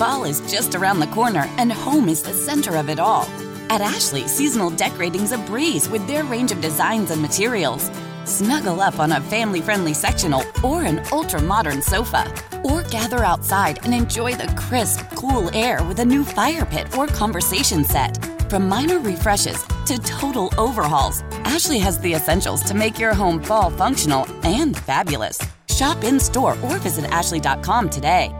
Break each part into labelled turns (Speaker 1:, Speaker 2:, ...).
Speaker 1: Fall is just around the corner, and home is the center of it all. At Ashley, seasonal decorating's a breeze with their range of designs and materials. Snuggle up on a family friendly sectional or an ultra modern sofa. Or gather outside and enjoy the crisp, cool air with a new fire pit or conversation set. From minor refreshes to total overhauls, Ashley has the essentials to make your home fall functional and fabulous. Shop in store or visit Ashley.com today.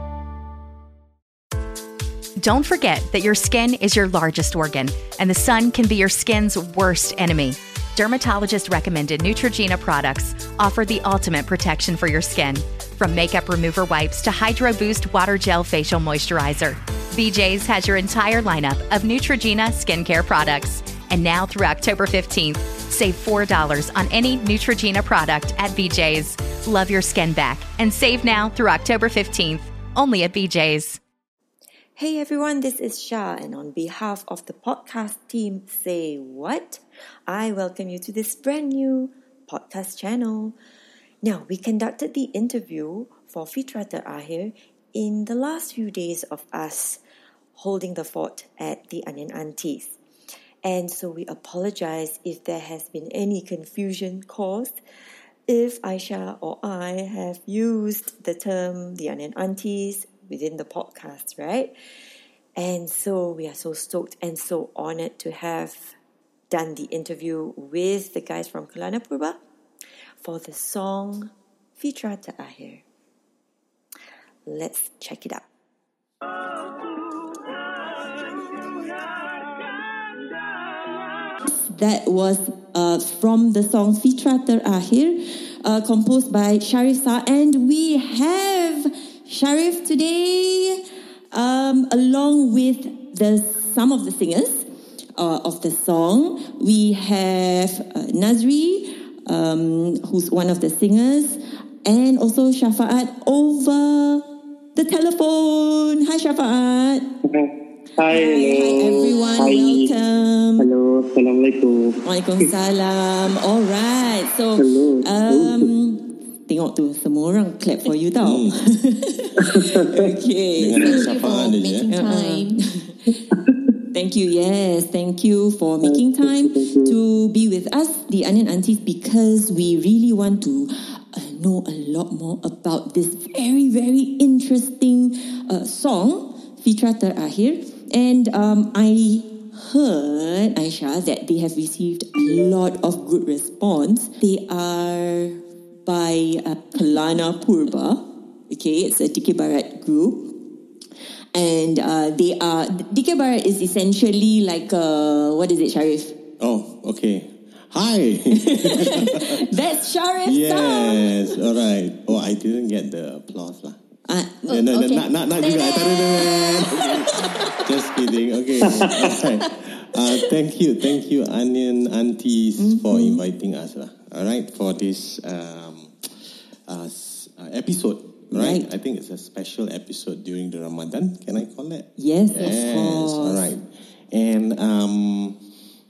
Speaker 2: Don't forget that your skin is your largest organ, and the sun can be your skin's worst enemy. Dermatologist recommended Neutrogena products offer the ultimate protection for your skin. From makeup remover wipes to Hydro Boost Water Gel Facial Moisturizer, BJ's has your entire lineup of Neutrogena skincare products. And now through October 15th, save $4 on any Neutrogena product at BJ's. Love your skin back and save now through October 15th, only at BJ's.
Speaker 3: Hey everyone, this is Shah, and on behalf of the podcast team, Say What? I welcome you to this brand new podcast channel. Now, we conducted the interview for Fitrah Terakhir in the last few days of us holding the fort at the Onion Aunties. And so we apologize if there has been any confusion caused. If Aisha or I have used the term the Onion Aunties within the podcast, right? And so we are so stoked and so honored to have done the interview with the guys from Kelana Purba for the song Fitrah Terakhir. Let's check it out. That was uh, from the song Fitrah Terakhir, uh, composed by Shariff Sah, and we have Shariff today, um, along with the some of the singers uh, of the song. We have uh, Nazri, um, who's one of the singers, and also Shafa'at over the telephone. Hi, Shafa'at.
Speaker 4: Hi,
Speaker 3: Hi,
Speaker 4: hello.
Speaker 3: hi everyone.
Speaker 4: Hi.
Speaker 3: Welcome.
Speaker 4: Hello, Assalamualaikum.
Speaker 3: Waalaikumsalam. All right. So,
Speaker 4: Hello.
Speaker 3: um, tengok tu semua orang clap for you tau. okay.
Speaker 5: Dengan sapaan dia je.
Speaker 3: Uh-uh. Thank you. Yes, thank you for making time to be with us, the Onion Aunties, because we really want to uh, know a lot more about this very, very interesting uh, song, Fitrah Terakhir. And um, I heard, Aisha, that they have received a lot of good response. They are by uh, Kelana Purba. Okay, it's a Dikir Barat group and uh, they are Barat is essentially like uh, what is it, Shariff?
Speaker 5: Oh, okay. Hi.
Speaker 3: That's Shariff.
Speaker 5: yes. All right. Oh, I didn't get the applause lah.
Speaker 3: Uh,
Speaker 5: Eh, no, no,
Speaker 3: okay.
Speaker 5: not, not, not. Okay. Just kidding. Okay. Alright. Uh, thank you. Thank you, Onion Aunties, for
Speaker 3: Mm-hmm.
Speaker 5: inviting us. Lah. All right. For this uh, uh, episode. Right?
Speaker 3: Right.
Speaker 5: I think it's a special episode during the Ramadan. Can I call that?
Speaker 3: Yes, of
Speaker 5: Yes,
Speaker 3: course.
Speaker 5: all right. And um,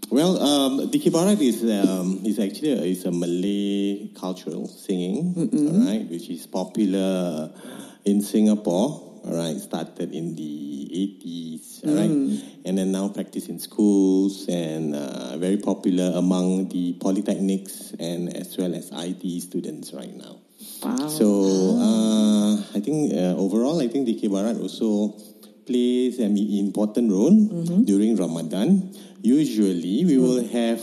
Speaker 5: well, um, Dikir Barat is um, is actually a, is a Malay cultural singing, all right, which is popular in Singapore. All right, started in the eighties, all right, and then now practice in schools and uh, very popular among the polytechnics and as well as IT students right now.
Speaker 3: Wow.
Speaker 5: So uh, I think uh, overall, I think Dikir Barat also plays an important role during Ramadan. Usually, we will have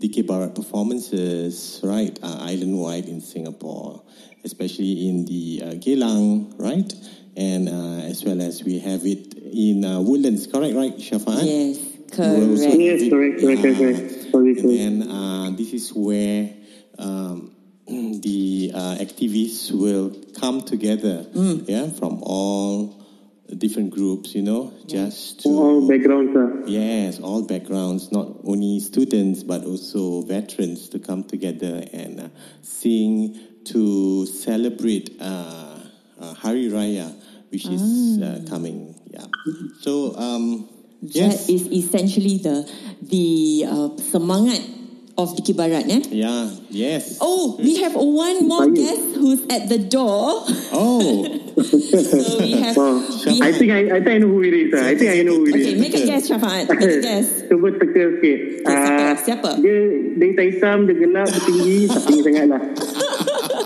Speaker 5: Dikir Barat performances, right, uh, island wide in Singapore, especially in the uh, Geylang, right, and uh, as well as we have it in uh, Woodlands. Correct, right, Shafaan?
Speaker 3: Yes, correct.
Speaker 4: Yes, correct, correct, correct. Sorry,
Speaker 5: And then uh, this is where um, the uh, activists will come together, yeah, from all different groups, you know, just to
Speaker 4: All backgrounds are.
Speaker 5: Yes, all backgrounds, not only students but also veterans to come together and uh, sing to celebrate uh, uh, Hari Raya, which is uh, coming. Yeah. So, um, yes.
Speaker 3: is essentially the the uh, semangat of Dikir Barat, eh?
Speaker 5: Yeah, yes.
Speaker 3: Oh, we have one more guest who's at the door.
Speaker 5: Oh,
Speaker 3: So we have.
Speaker 4: Oh,
Speaker 3: we
Speaker 4: I
Speaker 3: have
Speaker 4: think I, I think I know who it is. ah. I think I know who it
Speaker 3: okay,
Speaker 4: is.
Speaker 3: make a guess, Syafaat. Make a guess.
Speaker 4: Cuba teka sikit.
Speaker 3: Okay, siapa?
Speaker 4: Ah,
Speaker 3: Siapa?
Speaker 4: Dia, dia hitam, dia gelap, dia tinggi. tak tinggi sangat lah.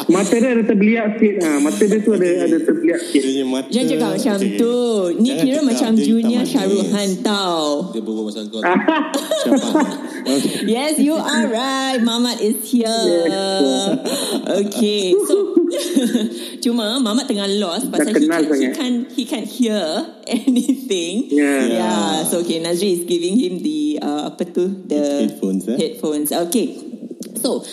Speaker 4: Mata dia ada terbeliak sikit. Ha, mata dia tu ada ada terbeliak sikit.
Speaker 5: dia mata.
Speaker 3: Jangan cakap macam
Speaker 5: Okay,
Speaker 3: tu. Ni
Speaker 5: Jangan
Speaker 3: kira
Speaker 5: cakap
Speaker 3: macam junior. Khan tau.
Speaker 6: Dia berbual pasal kau.
Speaker 3: Yes, you are right. Mamat is here. Okay, so cuma Mamat tengah lost pasal he
Speaker 4: kenal
Speaker 3: can't, he can't he can't hear anything.
Speaker 4: Yeah.
Speaker 3: Yeah. So okay, Nazri is giving him the uh, apa tu the
Speaker 5: Headphones, eh?
Speaker 3: Headphones. Okay. So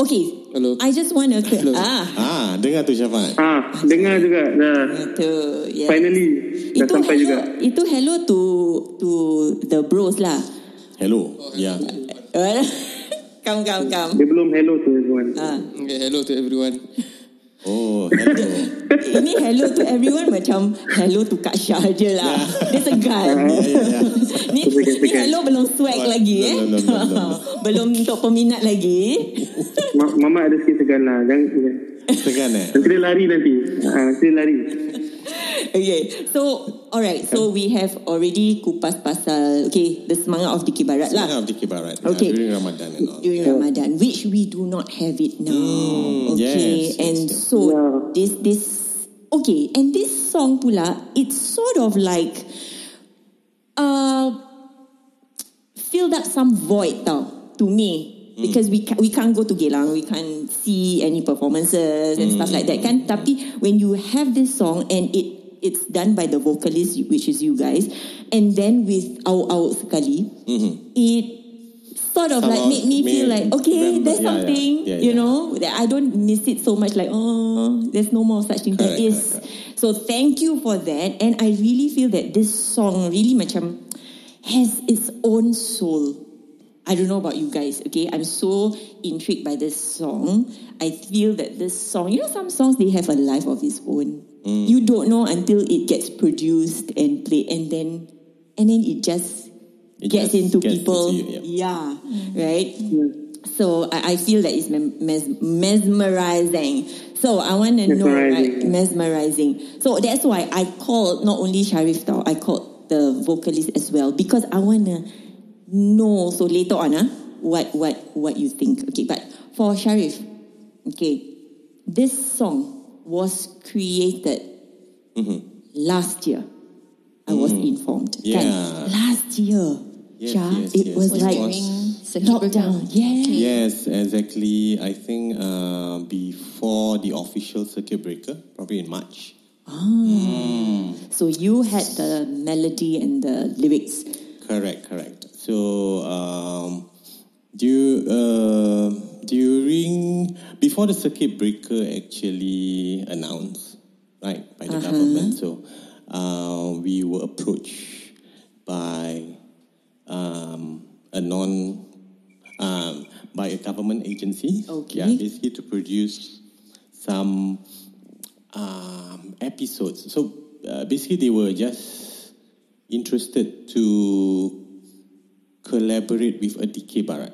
Speaker 3: okay.
Speaker 6: Hello.
Speaker 3: I just want to
Speaker 6: Hello.
Speaker 3: ah
Speaker 5: Ah, dengar tu Syafaat.
Speaker 4: Ah, dengar juga. Dah.
Speaker 3: tu yeah.
Speaker 4: Finally dah
Speaker 3: Itu
Speaker 4: sampai
Speaker 3: hello,
Speaker 4: juga.
Speaker 3: itu hello to to the bros lah.
Speaker 5: Hello. Ya.
Speaker 3: come come come.
Speaker 4: Dia belum hello tu everyone.
Speaker 3: Ah.
Speaker 6: Okay, hello to everyone.
Speaker 5: Oh, hello.
Speaker 3: Ini hello to everyone macam hello to Kak Syah je lah. Dia segan.
Speaker 5: Ya, ya, ya.
Speaker 3: ni,
Speaker 4: Segan,
Speaker 3: ni
Speaker 4: segan.
Speaker 3: hello belum swag lagi eh.
Speaker 5: No, no, no, no, no.
Speaker 3: belum untuk peminat lagi.
Speaker 4: Ma- Mama ada sikit segan lah. Jangan,
Speaker 5: Segan eh?
Speaker 4: nanti dia lari nanti. Ha, nanti dia lari.
Speaker 3: Okay, so alright, so we have already kupas pasal okay the semangat of Dikir Barat lah.
Speaker 5: Semangat Dikir Barat.
Speaker 3: Okay.
Speaker 5: Yeah, during Ramadan and all.
Speaker 3: during Ramadan, which we do not have it now. Mm, okay,
Speaker 5: yes,
Speaker 3: and
Speaker 5: yes.
Speaker 3: so
Speaker 4: Yeah.
Speaker 3: this this okay, and this song pula, it's sort of like uh filled up some void tau to me. Mm. Because we we can't go to Geylang, we can't see any performances and mm. stuff like that. Kan? Tapi when you have this song and it it's done by the vocalist, which is you guys, and then with our our sekali, mm-hmm. it sort of like made me feel like okay,
Speaker 5: remember-
Speaker 3: there's
Speaker 5: yeah, yeah.
Speaker 3: something
Speaker 5: Yeah,
Speaker 3: you know that I don't miss it so much. Like oh, there's no more such thing. There
Speaker 5: Correct, correct,
Speaker 3: So thank you for that, and I really feel that this song really macam has its own soul. I don't know about you guys, okay? I'm so intrigued by this song. I feel that this song, you know, some songs they have a life of its own.
Speaker 5: Mm.
Speaker 3: You don't know until it gets produced and played, and then and then it just
Speaker 5: It
Speaker 3: gets
Speaker 5: just
Speaker 3: into
Speaker 5: gets
Speaker 3: people.
Speaker 5: into you,
Speaker 3: yeah, right. So I, I feel that it's mes- mesmerizing. So I want to know, right?
Speaker 4: Mesmerizing.
Speaker 3: Mesmerizing. So that's why I called not only Shariff tau, I called the vocalist as well because I want to know. So later on, ah, what what what you think? Okay, but for Shariff, okay, this song was created last year. I was informed. kan?
Speaker 5: Yeah.
Speaker 3: last year.
Speaker 5: Yes,
Speaker 3: Shah,
Speaker 5: yes,
Speaker 3: it
Speaker 5: yes.
Speaker 3: was like lockdown. Yeah.
Speaker 5: Yes, exactly. I think uh, before the official circuit breaker, probably in March.
Speaker 3: Ah, So you had the melody and the lyrics.
Speaker 5: Correct, correct. So um, du- uh, during before the circuit breaker actually announced, right, by the government. So uh, we were approached by um, a non um, by a government agency.
Speaker 3: Okay.
Speaker 5: Yeah, basically to produce some um, episodes. So uh, basically, they were just interested to collaborate with a Dikir Barat.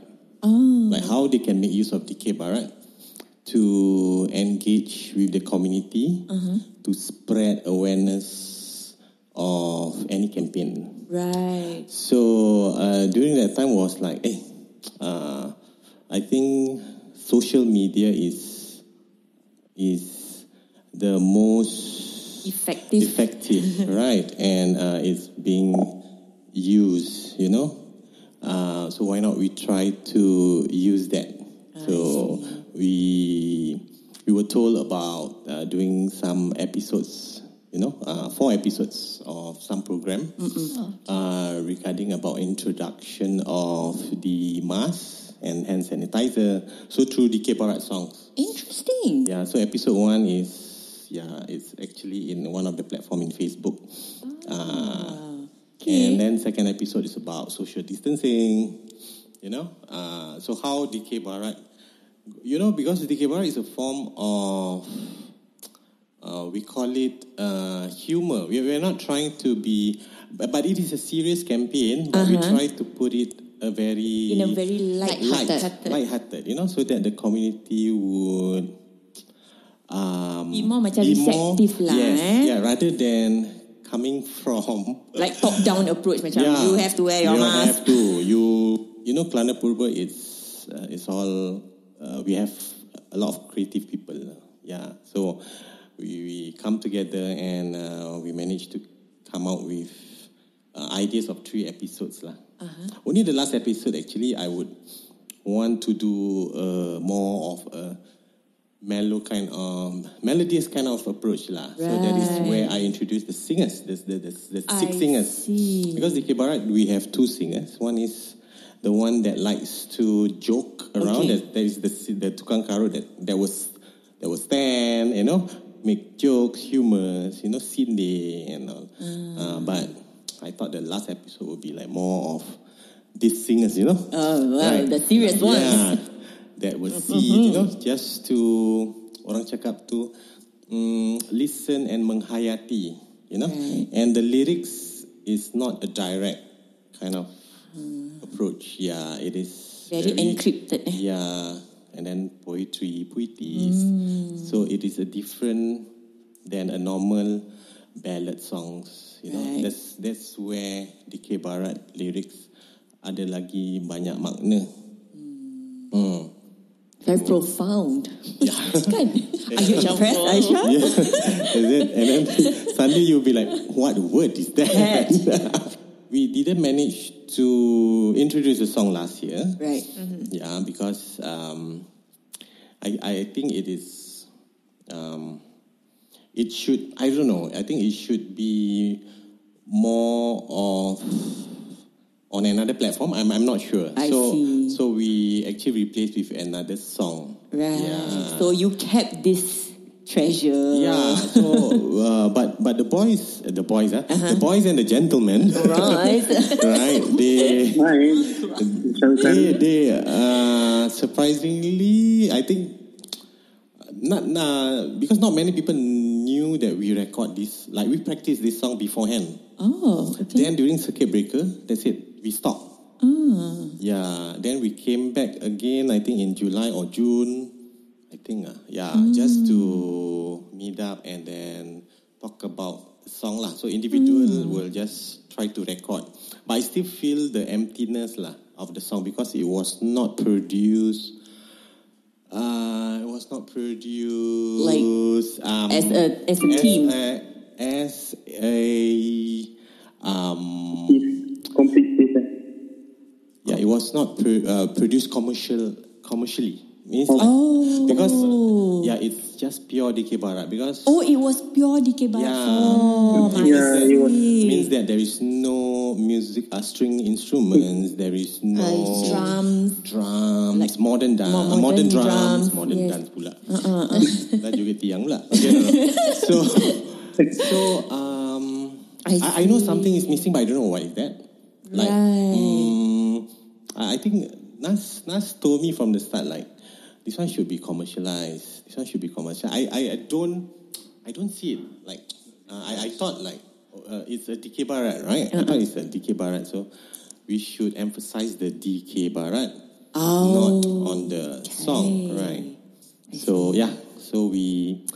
Speaker 5: Like how they can make use of Dikir Barat to engage with the community to spread awareness of any campaign.
Speaker 3: Right.
Speaker 5: So uh, during that time was like, eh, uh, I think social media is is the most
Speaker 3: Effective.
Speaker 5: effective, right? And uh, it's being used, you know. Uh, so why not we try to use that? so we we were told about uh, doing some episodes, you know, uh, four episodes of some program uh, regarding about introduction of the mask and hand sanitizer. So through the K Barat songs.
Speaker 3: Interesting.
Speaker 5: Yeah, so episode one is yeah, it's actually in one of the platform in Facebook. Uh, And then second episode is about social distancing. You know, uh, so how Dikir Barat, you know, because Dikir Barat is a form of uh, we call it uh, humor. We, we're not trying to be, but, but it is a serious campaign. But we try to put it a very
Speaker 3: In a very light,
Speaker 5: light,
Speaker 7: Light-hearted.
Speaker 5: light-hearted, you know, so that the community would um,
Speaker 3: Be more macam receptive lah,
Speaker 5: yes,
Speaker 3: eh?
Speaker 5: yeah, rather than coming from
Speaker 3: like top down approach macam
Speaker 5: yeah,
Speaker 3: you have to wear your
Speaker 5: you
Speaker 3: mask.
Speaker 5: have to. You you know, Kelana Purba. It's uh, it's all uh, we have a lot of creative people. Yeah, so we, we come together and uh, we managed to come out with uh, ideas of three episodes lah.
Speaker 3: Uh-huh.
Speaker 5: Only the last episode actually I would want to do uh, more of a mellow kind of melodious kind of approach lah. So that is where I introduced the singers, the the, the, the six
Speaker 3: I
Speaker 5: singers.
Speaker 3: see.
Speaker 5: Because Dikir Barat we have two singers. One is the one that likes to joke around.
Speaker 3: Okay.
Speaker 5: That, that is the the tukang karut that that was that was stand, you know, make jokes, humors, you know, Cindy and all.
Speaker 3: Ah.
Speaker 5: Uh, but I thought the last episode would be like more of these singers, you know.
Speaker 3: Oh, well, the serious ones.
Speaker 5: Yeah, that would see, you know, just to orang cakap tu mm, listen and menghayati, you know, and the lyrics is not a direct kind of approach. Yeah, it is
Speaker 3: Very encrypted, eh?
Speaker 5: Yeah, and then poetry, poeties. So it is a different than a normal ballad songs. You know,
Speaker 3: Right.
Speaker 5: that's that's where DK Barat lyrics ada lagi banyak makna. Hmm.
Speaker 7: Very profound.
Speaker 5: Yeah.
Speaker 7: kan?
Speaker 3: Are you impressed, Aisha?
Speaker 5: yeah. Is it? And then suddenly you'll be like, what word is that? we didn't manage to introduce the song last year.
Speaker 3: Right.
Speaker 5: Yeah, because um, I I think it is um, it should I don't know I think it should be more of on another platform. I'm I'm not sure.
Speaker 3: I
Speaker 5: so
Speaker 3: see.
Speaker 5: so we actually replaced with another song.
Speaker 3: Right.
Speaker 5: Yeah.
Speaker 3: So you kept this treasure.
Speaker 5: Yeah. So, uh, but but the boys, the boys, uh, the boys and the gentlemen,
Speaker 3: Right.
Speaker 5: right? They. They they uh, surprisingly, I think not uh, because not many people knew that we record this. Like we practice this song beforehand.
Speaker 3: oh, okay.
Speaker 5: Then during circuit breaker, that's it. We stopped.
Speaker 3: Ah.
Speaker 5: Yeah. Then we came back again. I think in July or June. I think. Uh, yeah. Just to meet up and then talk about the song lah. So individual will just try to record, but I still feel the emptiness lah of the song because it was not produced. Uh, it was not produced um,
Speaker 3: as a- as a team.
Speaker 5: a- as a um,
Speaker 4: Complete this.
Speaker 5: yeah, it was not pro- uh, produced commercial commercially. Means
Speaker 3: Oh.
Speaker 5: like, because uh, yeah, it's just pure Dikir Barat because
Speaker 3: Oh, it was pure Dikir Barat
Speaker 5: yeah,
Speaker 4: Yeah, it was-
Speaker 5: means that there is no music, uh, string instruments. There is no
Speaker 3: drums.
Speaker 5: drums,
Speaker 3: Like
Speaker 5: modern dance, modern,
Speaker 3: modern
Speaker 5: drums,
Speaker 3: drums,
Speaker 5: modern
Speaker 3: yes.
Speaker 5: dance pula. Dan juga tiang pula. Okay, no, no. So, so um,
Speaker 3: I
Speaker 5: I, I know something is missing, but I don't know what is that. Like,
Speaker 3: Right.
Speaker 5: mm, I think Nas Nas told me from the start like this one should be commercialized. This one should be commercial. I I, I don't I don't see it like uh, I I thought like uh, it's a Dikir Barat, right? I thought it's a Dikir Barat, so we should emphasize the Dikir Barat, not on the song, right? So yeah, so we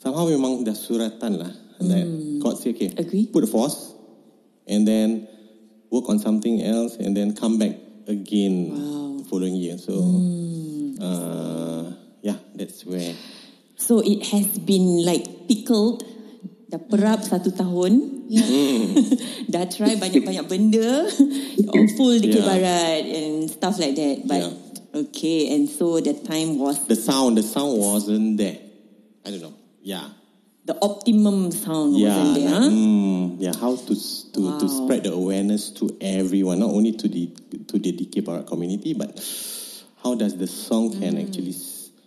Speaker 5: somehow we memang dah suratan lah. That God say okay,
Speaker 3: Agree.
Speaker 5: put a force, and then work on something else, and then come back again the following year. So uh, yeah, that's where.
Speaker 3: So it has been like pickled. Dah perap satu tahun. Dah try banyak-banyak benda. oh, full DK
Speaker 5: Yeah.
Speaker 3: Barat and stuff like that. But okay, and so the time was
Speaker 5: The sound, the sound wasn't there. I don't know. Yeah.
Speaker 3: the optimum sound
Speaker 5: Yeah,
Speaker 3: wasn't there.
Speaker 5: like,
Speaker 3: huh?
Speaker 5: mm, yeah. How to s- to to spread the awareness to everyone, not only to the to the Dikir Barat community, but how does the song can actually.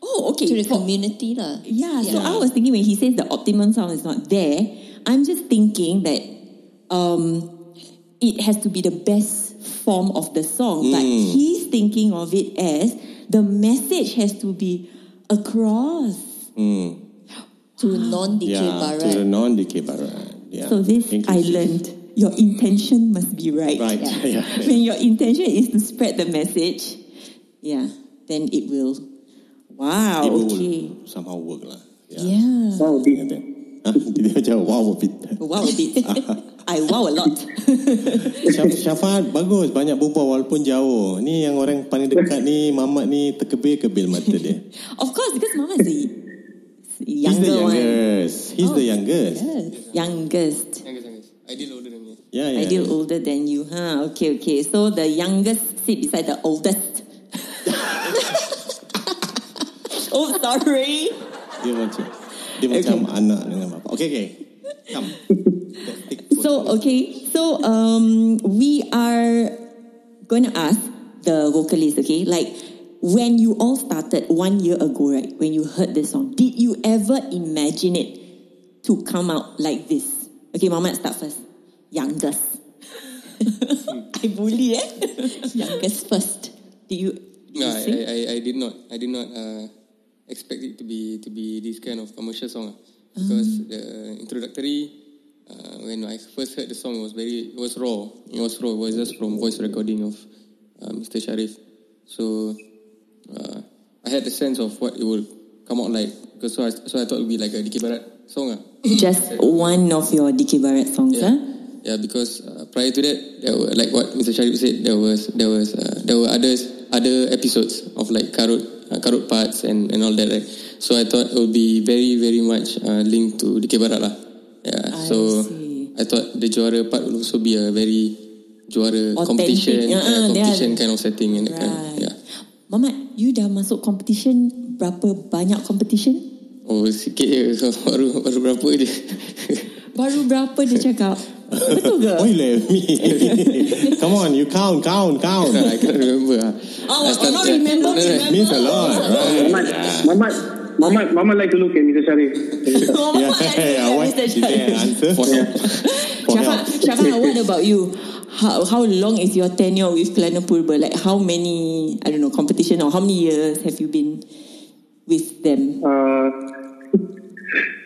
Speaker 3: Oh, okay.
Speaker 7: To the
Speaker 3: For-
Speaker 7: community lah.
Speaker 3: Yeah, so
Speaker 5: Yeah.
Speaker 3: I was thinking when he says the optimum sound is not there, I'm just thinking that um, it has to be the best form of the song. But
Speaker 5: Mm.
Speaker 3: he's thinking of it as the message has to be across.
Speaker 7: To non-DK
Speaker 5: Yeah, to the non Dikir Barat. Yeah.
Speaker 3: So this I learned your intention must be right.
Speaker 5: Right, yeah.
Speaker 3: when your intention is to spread the message, yeah, then it will. Wow.
Speaker 5: It will
Speaker 3: okay.
Speaker 5: somehow work lah.
Speaker 3: Yeah.
Speaker 4: Wow, di-
Speaker 5: Yeah. Huh? Dia macam wow a bit.
Speaker 3: Wow a bit. I wow a lot.
Speaker 5: Syaf, Syafaat bagus banyak berubah walaupun jauh. Ni yang orang paling dekat ni Mamat ni terkebil-kebil mata dia.
Speaker 3: of course, because Mama is the
Speaker 5: He's the
Speaker 3: younger one.
Speaker 5: youngest. He's the
Speaker 3: Oh.
Speaker 5: youngest.
Speaker 3: Yes. Youngest.
Speaker 6: Youngest, youngest. Ideal older
Speaker 5: Yeah, yeah.
Speaker 3: Ideal older than you, huh? Okay, okay. So the youngest sit beside the oldest. oh, sorry.
Speaker 5: Dia macam dia macam anak dengan bapa. Okay, okay. Come.
Speaker 3: So okay, so um, we are gonna ask the vocalist, okay, like when you all started one year ago, right? When you heard this song, did you ever imagine it to come out like this? Okay, Mama, start first. Youngest. I bully, eh? Youngest first. Did you? did
Speaker 6: No,
Speaker 3: you
Speaker 6: I. I, I, I did not. I did not uh, expect it to be to be this kind of commercial song ah. because the introductory uh, when I first heard the song it was very it was raw. It was raw. It was just from voice recording of uh, Mr. Shariff. So uh, I had the sense of what it would come out like because so I, so I thought it would be like a Dikir Barat song ah.
Speaker 3: Just one of your Dikir Barat songs,
Speaker 6: Yeah.
Speaker 3: huh?
Speaker 6: Yeah, because uh, prior to that, there were like what Mr. Sharif said, there was there was uh, there were others other episodes of like Karut uh, Karut parts and, and all that. Right? So I thought it would be very very much uh, linked to Dikir Barat lah. Yeah.
Speaker 3: I
Speaker 6: so
Speaker 3: see.
Speaker 6: I thought the juara part would also be a very juara
Speaker 3: Authentic.
Speaker 6: competition,
Speaker 3: Yeah,
Speaker 6: uh,
Speaker 3: uh, they are-
Speaker 6: competition kind of setting and that kind.
Speaker 3: Right.
Speaker 6: Yeah.
Speaker 3: Mama, you dah masuk competition berapa banyak competition?
Speaker 6: Oh sikit je baru baru berapa je.
Speaker 3: Baru berapa dia cakap? Betul ke?
Speaker 5: Why let me? Come on, you count, count, count.
Speaker 6: I can't remember.
Speaker 3: Oh,
Speaker 6: I
Speaker 3: oh, not remember,
Speaker 6: no, no,
Speaker 3: remember.
Speaker 5: Means a lot, right?
Speaker 4: Mamat, Mamat, Mamat, Mamat like to look at Mr.
Speaker 3: Shariff.
Speaker 5: Yeah,
Speaker 3: I see
Speaker 5: yeah.
Speaker 3: that,
Speaker 5: What
Speaker 3: Mr.
Speaker 5: is there
Speaker 3: Shariff.
Speaker 5: an answer?
Speaker 6: For help.
Speaker 5: For
Speaker 3: Syafa,
Speaker 5: help.
Speaker 3: Syafa, what about you? How, how long is your tenure with Kelana Purba? Like how many, I don't know, competition or how many years have you been with them?
Speaker 4: Uh,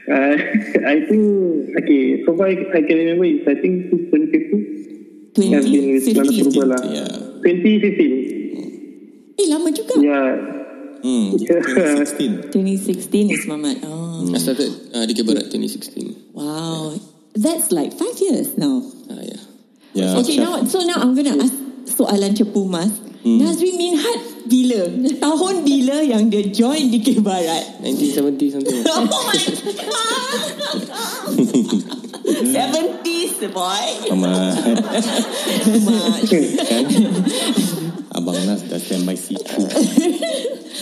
Speaker 4: uh, I think, okay, so far I, I can remember is I think 2015. I've been with Kelana
Speaker 3: 2015?
Speaker 4: Purba lah.
Speaker 5: Yeah.
Speaker 4: 2015.
Speaker 3: Eh, lama juga.
Speaker 4: Yeah.
Speaker 5: Hmm, 2016.
Speaker 3: 2016 is Mamat. Oh,
Speaker 6: I started uh, Dikir Barat 2016.
Speaker 3: wow. That's like five years now.
Speaker 6: Ah yeah.
Speaker 5: Yeah.
Speaker 3: Okay, now so now I'm gonna ask soalan cepu mas. Nazri Minhat bila? Tahun bila yang dia join di Barat?
Speaker 6: 1970 something.
Speaker 3: Oh my god! 70s boy.
Speaker 5: Sama
Speaker 3: Much.
Speaker 5: kan? Abang Nas dah by situ.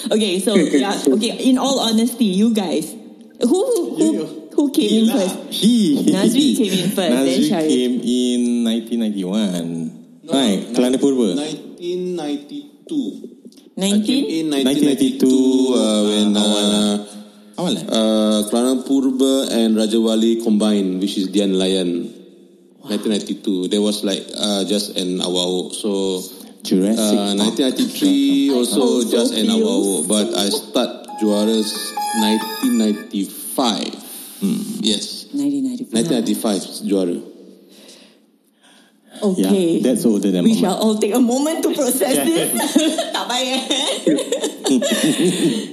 Speaker 3: Okay, so yeah, okay. In all honesty, you guys, who who who came in first?
Speaker 5: He.
Speaker 3: Nazri came in first, then
Speaker 5: Nazri
Speaker 3: Sharif.
Speaker 5: came in 1991. right, Kelana Purba.
Speaker 8: 1992. I
Speaker 3: 19?
Speaker 8: came in 1992 uh, when uh,
Speaker 5: Awal eh?
Speaker 8: uh, Kelana Purba and Rajawali combined, which is Dian Layan. 1992. There was like uh, just an awau. So
Speaker 5: Jurassic
Speaker 8: uh,
Speaker 5: Park.
Speaker 8: 1993 also
Speaker 3: Also
Speaker 8: just an awau. But I start Juaras 1995. Yes.
Speaker 3: 1995.
Speaker 8: 1995 Juara.
Speaker 3: Okay.
Speaker 5: Yeah, that's older than
Speaker 3: We
Speaker 5: Mama.
Speaker 3: shall all take a moment to process this. tak payah.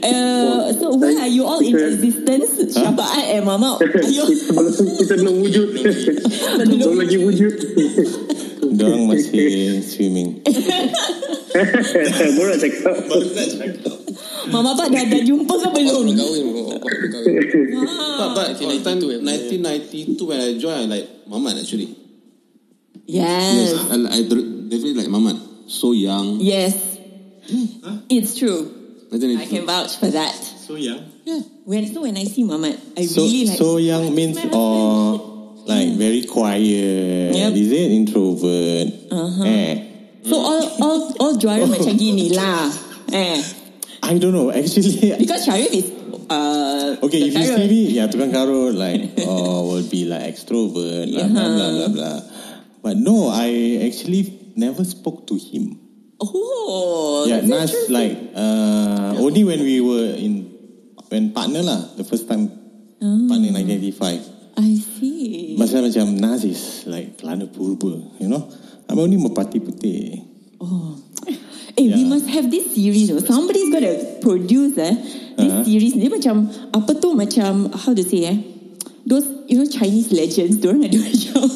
Speaker 3: uh, so why are you all in existence? Syafaat and Mama. Ayo.
Speaker 4: kita belum wujud. belum lagi wujud.
Speaker 5: Diorang masih swimming.
Speaker 4: Baru nak cakap.
Speaker 3: Mama Pak dah, dah jumpa ke belum?
Speaker 6: Kahwin kahwin.
Speaker 8: But, but on time
Speaker 6: 1992,
Speaker 8: 1992 when I joined, I like Mamat actually.
Speaker 3: Yes.
Speaker 8: I, I definitely like Mamat. So young.
Speaker 3: Yes. It's true. I
Speaker 8: 1992.
Speaker 3: can vouch for that.
Speaker 5: So young.
Speaker 3: Yeah. When so when I see Mamat, I
Speaker 5: So
Speaker 3: really like.
Speaker 5: so young means or like very quiet.
Speaker 3: Yep.
Speaker 5: Is it introvert?
Speaker 3: Uh-huh.
Speaker 5: Eh.
Speaker 3: So all all all juara macam gini lah. Eh.
Speaker 5: I don't know. Actually,
Speaker 3: Because Shariff is uh
Speaker 5: Okay, if you
Speaker 3: Karen.
Speaker 5: see me, yeah, tukang karut like oh will be like extrovert, blah, blah blah blah blah. But no, I actually never spoke to him.
Speaker 3: Oh,
Speaker 5: yeah,
Speaker 3: that's
Speaker 5: Nas like uh, only when we were in when partner lah, the first time partner in 1985.
Speaker 3: I see.
Speaker 5: Masa macam Nazis, like Kelana Purba, you know. I'm only Merpati Putih.
Speaker 3: Oh. Eh, we must have this series. oh. Somebody's got to produce eh, this
Speaker 5: Uh-huh.
Speaker 3: series. Dia macam, apa tu macam, how to say eh, those, you know, Chinese legends, diorang ada macam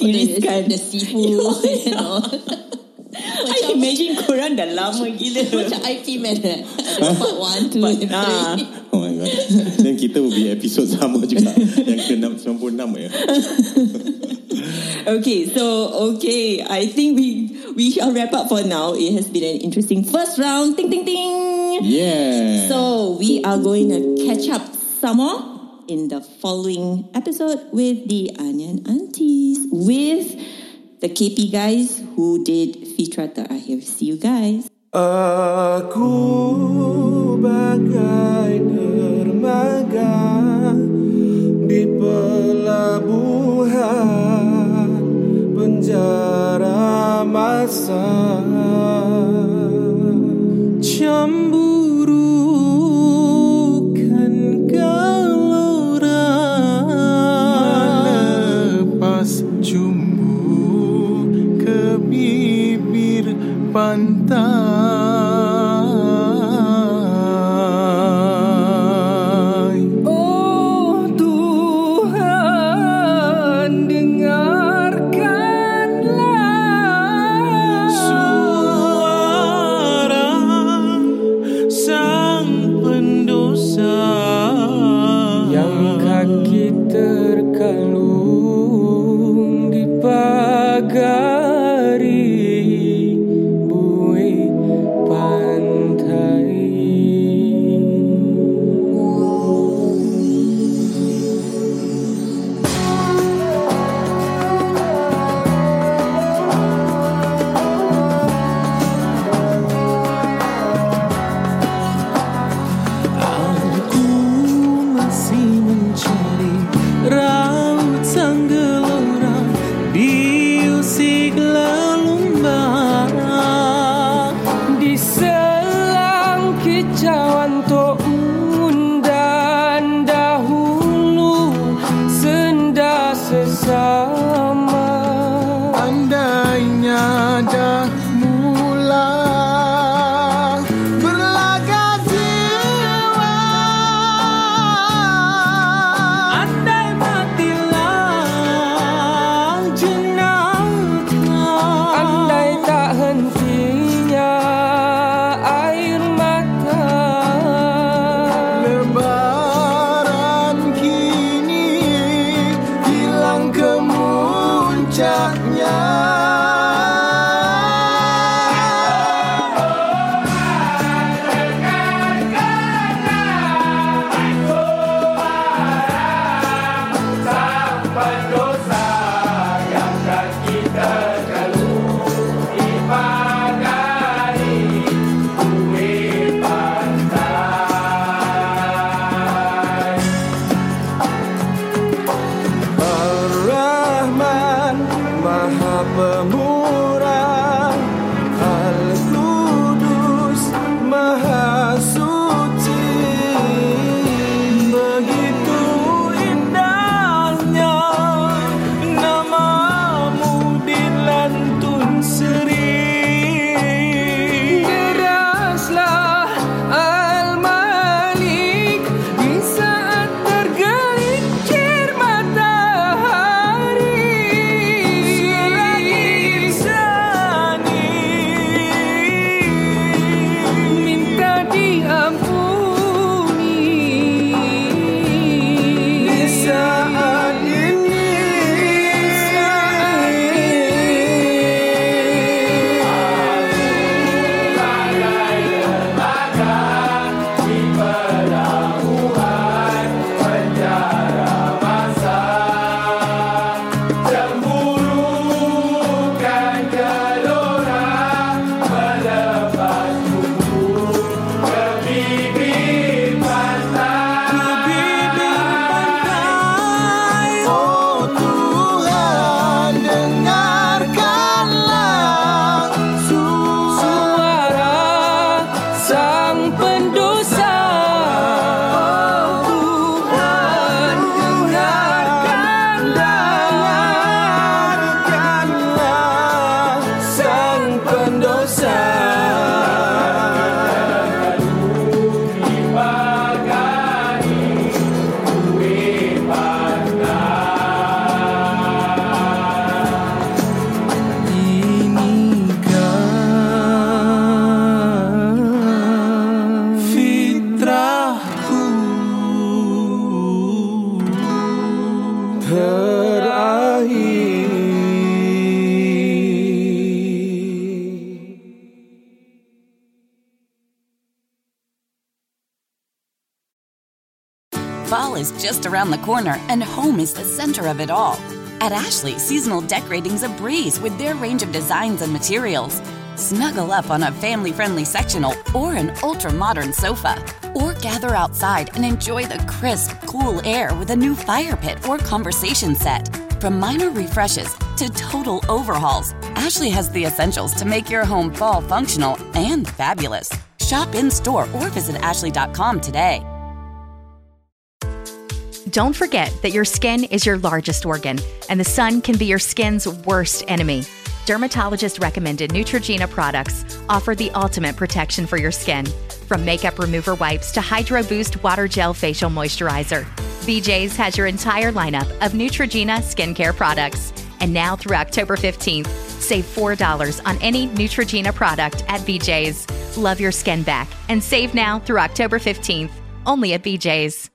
Speaker 3: series kan.
Speaker 7: The seafood and all.
Speaker 3: I imagine korang dah lama gila.
Speaker 7: Macam IP man eh. Ada part one, two, and
Speaker 3: Ah.
Speaker 7: three.
Speaker 5: Oh my god. Dan kita will be episode sama juga. Yang ke-96 ya.
Speaker 3: Okay, so okay, I think we we shall wrap up for now. It has been an interesting first round. Ting ting ting.
Speaker 5: Yeah.
Speaker 3: So we are going to catch up some more in the following episode with the Onion Aunties with the KP guys who did Fitrah Terakhir. See you guys.
Speaker 9: Aku bagai terkalung
Speaker 1: just around the corner, and home is the center of it all. At Ashley, seasonal decorating's a breeze with their range of designs and materials. Snuggle up on a family friendly sectional or an ultra modern sofa. Or gather outside and enjoy the crisp, cool air with a new fire pit or conversation set. From minor refreshes to total overhauls, Ashley has the essentials to make your home fall functional and fabulous. Shop in store or visit ashley.com today.
Speaker 2: Don't forget that your skin is your largest organ, and the sun can be your skin's worst enemy. Dermatologist recommended Neutrogena products offer the ultimate protection for your skin. From makeup remover wipes to Hydro Boost Water Gel Facial Moisturizer, BJ's has your entire lineup of Neutrogena skincare products. And now through October 15th, save $4 on any Neutrogena product at BJ's. Love your skin back and save now through October 15th, only at BJ's.